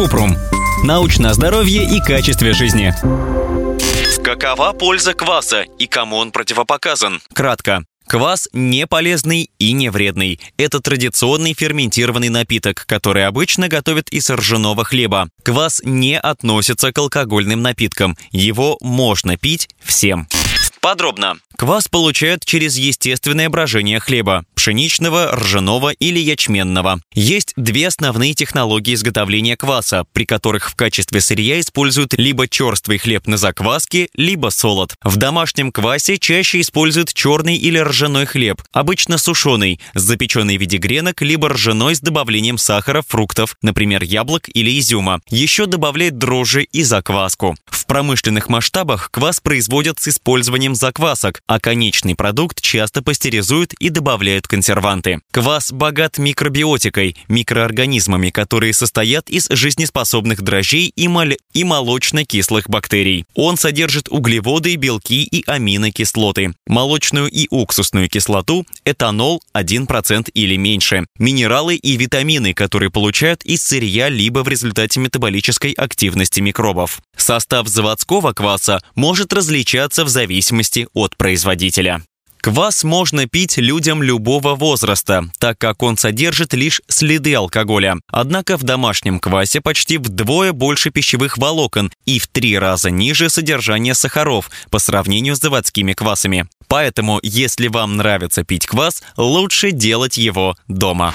Купрум. Научное здоровье и качестве жизни. Какова польза кваса и кому он противопоказан? Кратко. Квас не полезный и не вредный. Это традиционный ферментированный напиток, который обычно готовят из ржаного хлеба. Квас не относится к алкогольным напиткам. Его можно пить всем. Подробно. Квас получают через естественное брожение хлеба – пшеничного, ржаного или ячменного. Есть две основные технологии изготовления кваса, при которых в качестве сырья используют либо черствый хлеб на закваске, либо солод. В домашнем квасе чаще используют черный или ржаной хлеб, обычно сушеный, запеченный в виде гренок, либо ржаной с добавлением сахара, фруктов, например, яблок или изюма. Еще добавляют дрожжи и закваску. В промышленных масштабах квас производят с использованием заквасок, а конечный продукт часто пастеризуют и добавляют консерванты. Квас богат микробиотикой, микроорганизмами, которые состоят из жизнеспособных дрожжей и, мол... и молочно-кислых бактерий. Он содержит углеводы, белки и аминокислоты, молочную и уксусную кислоту, этанол 1% или меньше, минералы и витамины, которые получают из сырья либо в результате метаболической активности микробов. Состав заводского кваса может различаться в зависимости от производителя производителя. Квас можно пить людям любого возраста, так как он содержит лишь следы алкоголя. Однако в домашнем квасе почти вдвое больше пищевых волокон и в три раза ниже содержание сахаров по сравнению с заводскими квасами. Поэтому, если вам нравится пить квас, лучше делать его дома.